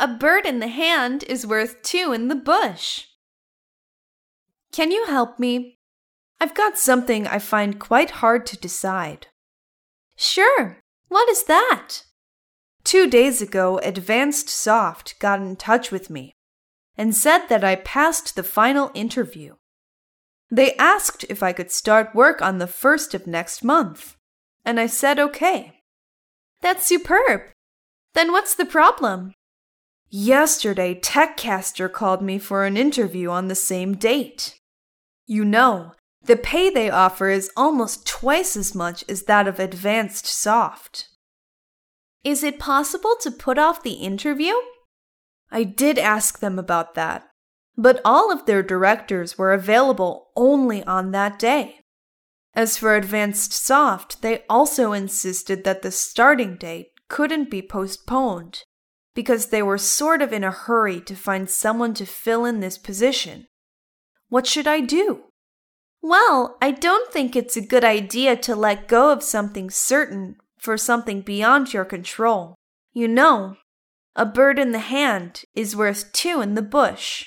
A bird in the hand is worth two in the bush. Can you help me? I've got something I find quite hard to decide. Sure. What is that? Two days ago, Advanced Soft got in touch with me and said that I passed the final interview. They asked if I could start work on the first of next month, and I said okay. That's superb. Then what's the problem? Yesterday, Techcaster called me for an interview on the same date. You know, the pay they offer is almost twice as much as that of Advanced Soft. Is it possible to put off the interview? I did ask them about that, but all of their directors were available only on that day. As for Advanced Soft, they also insisted that the starting date couldn't be postponed because they were sort of in a hurry to find someone to fill in this position. What should I do? Well, I don't think it's a good idea to let go of something certain for something beyond your control. You know, a bird in the hand is worth two in the bush.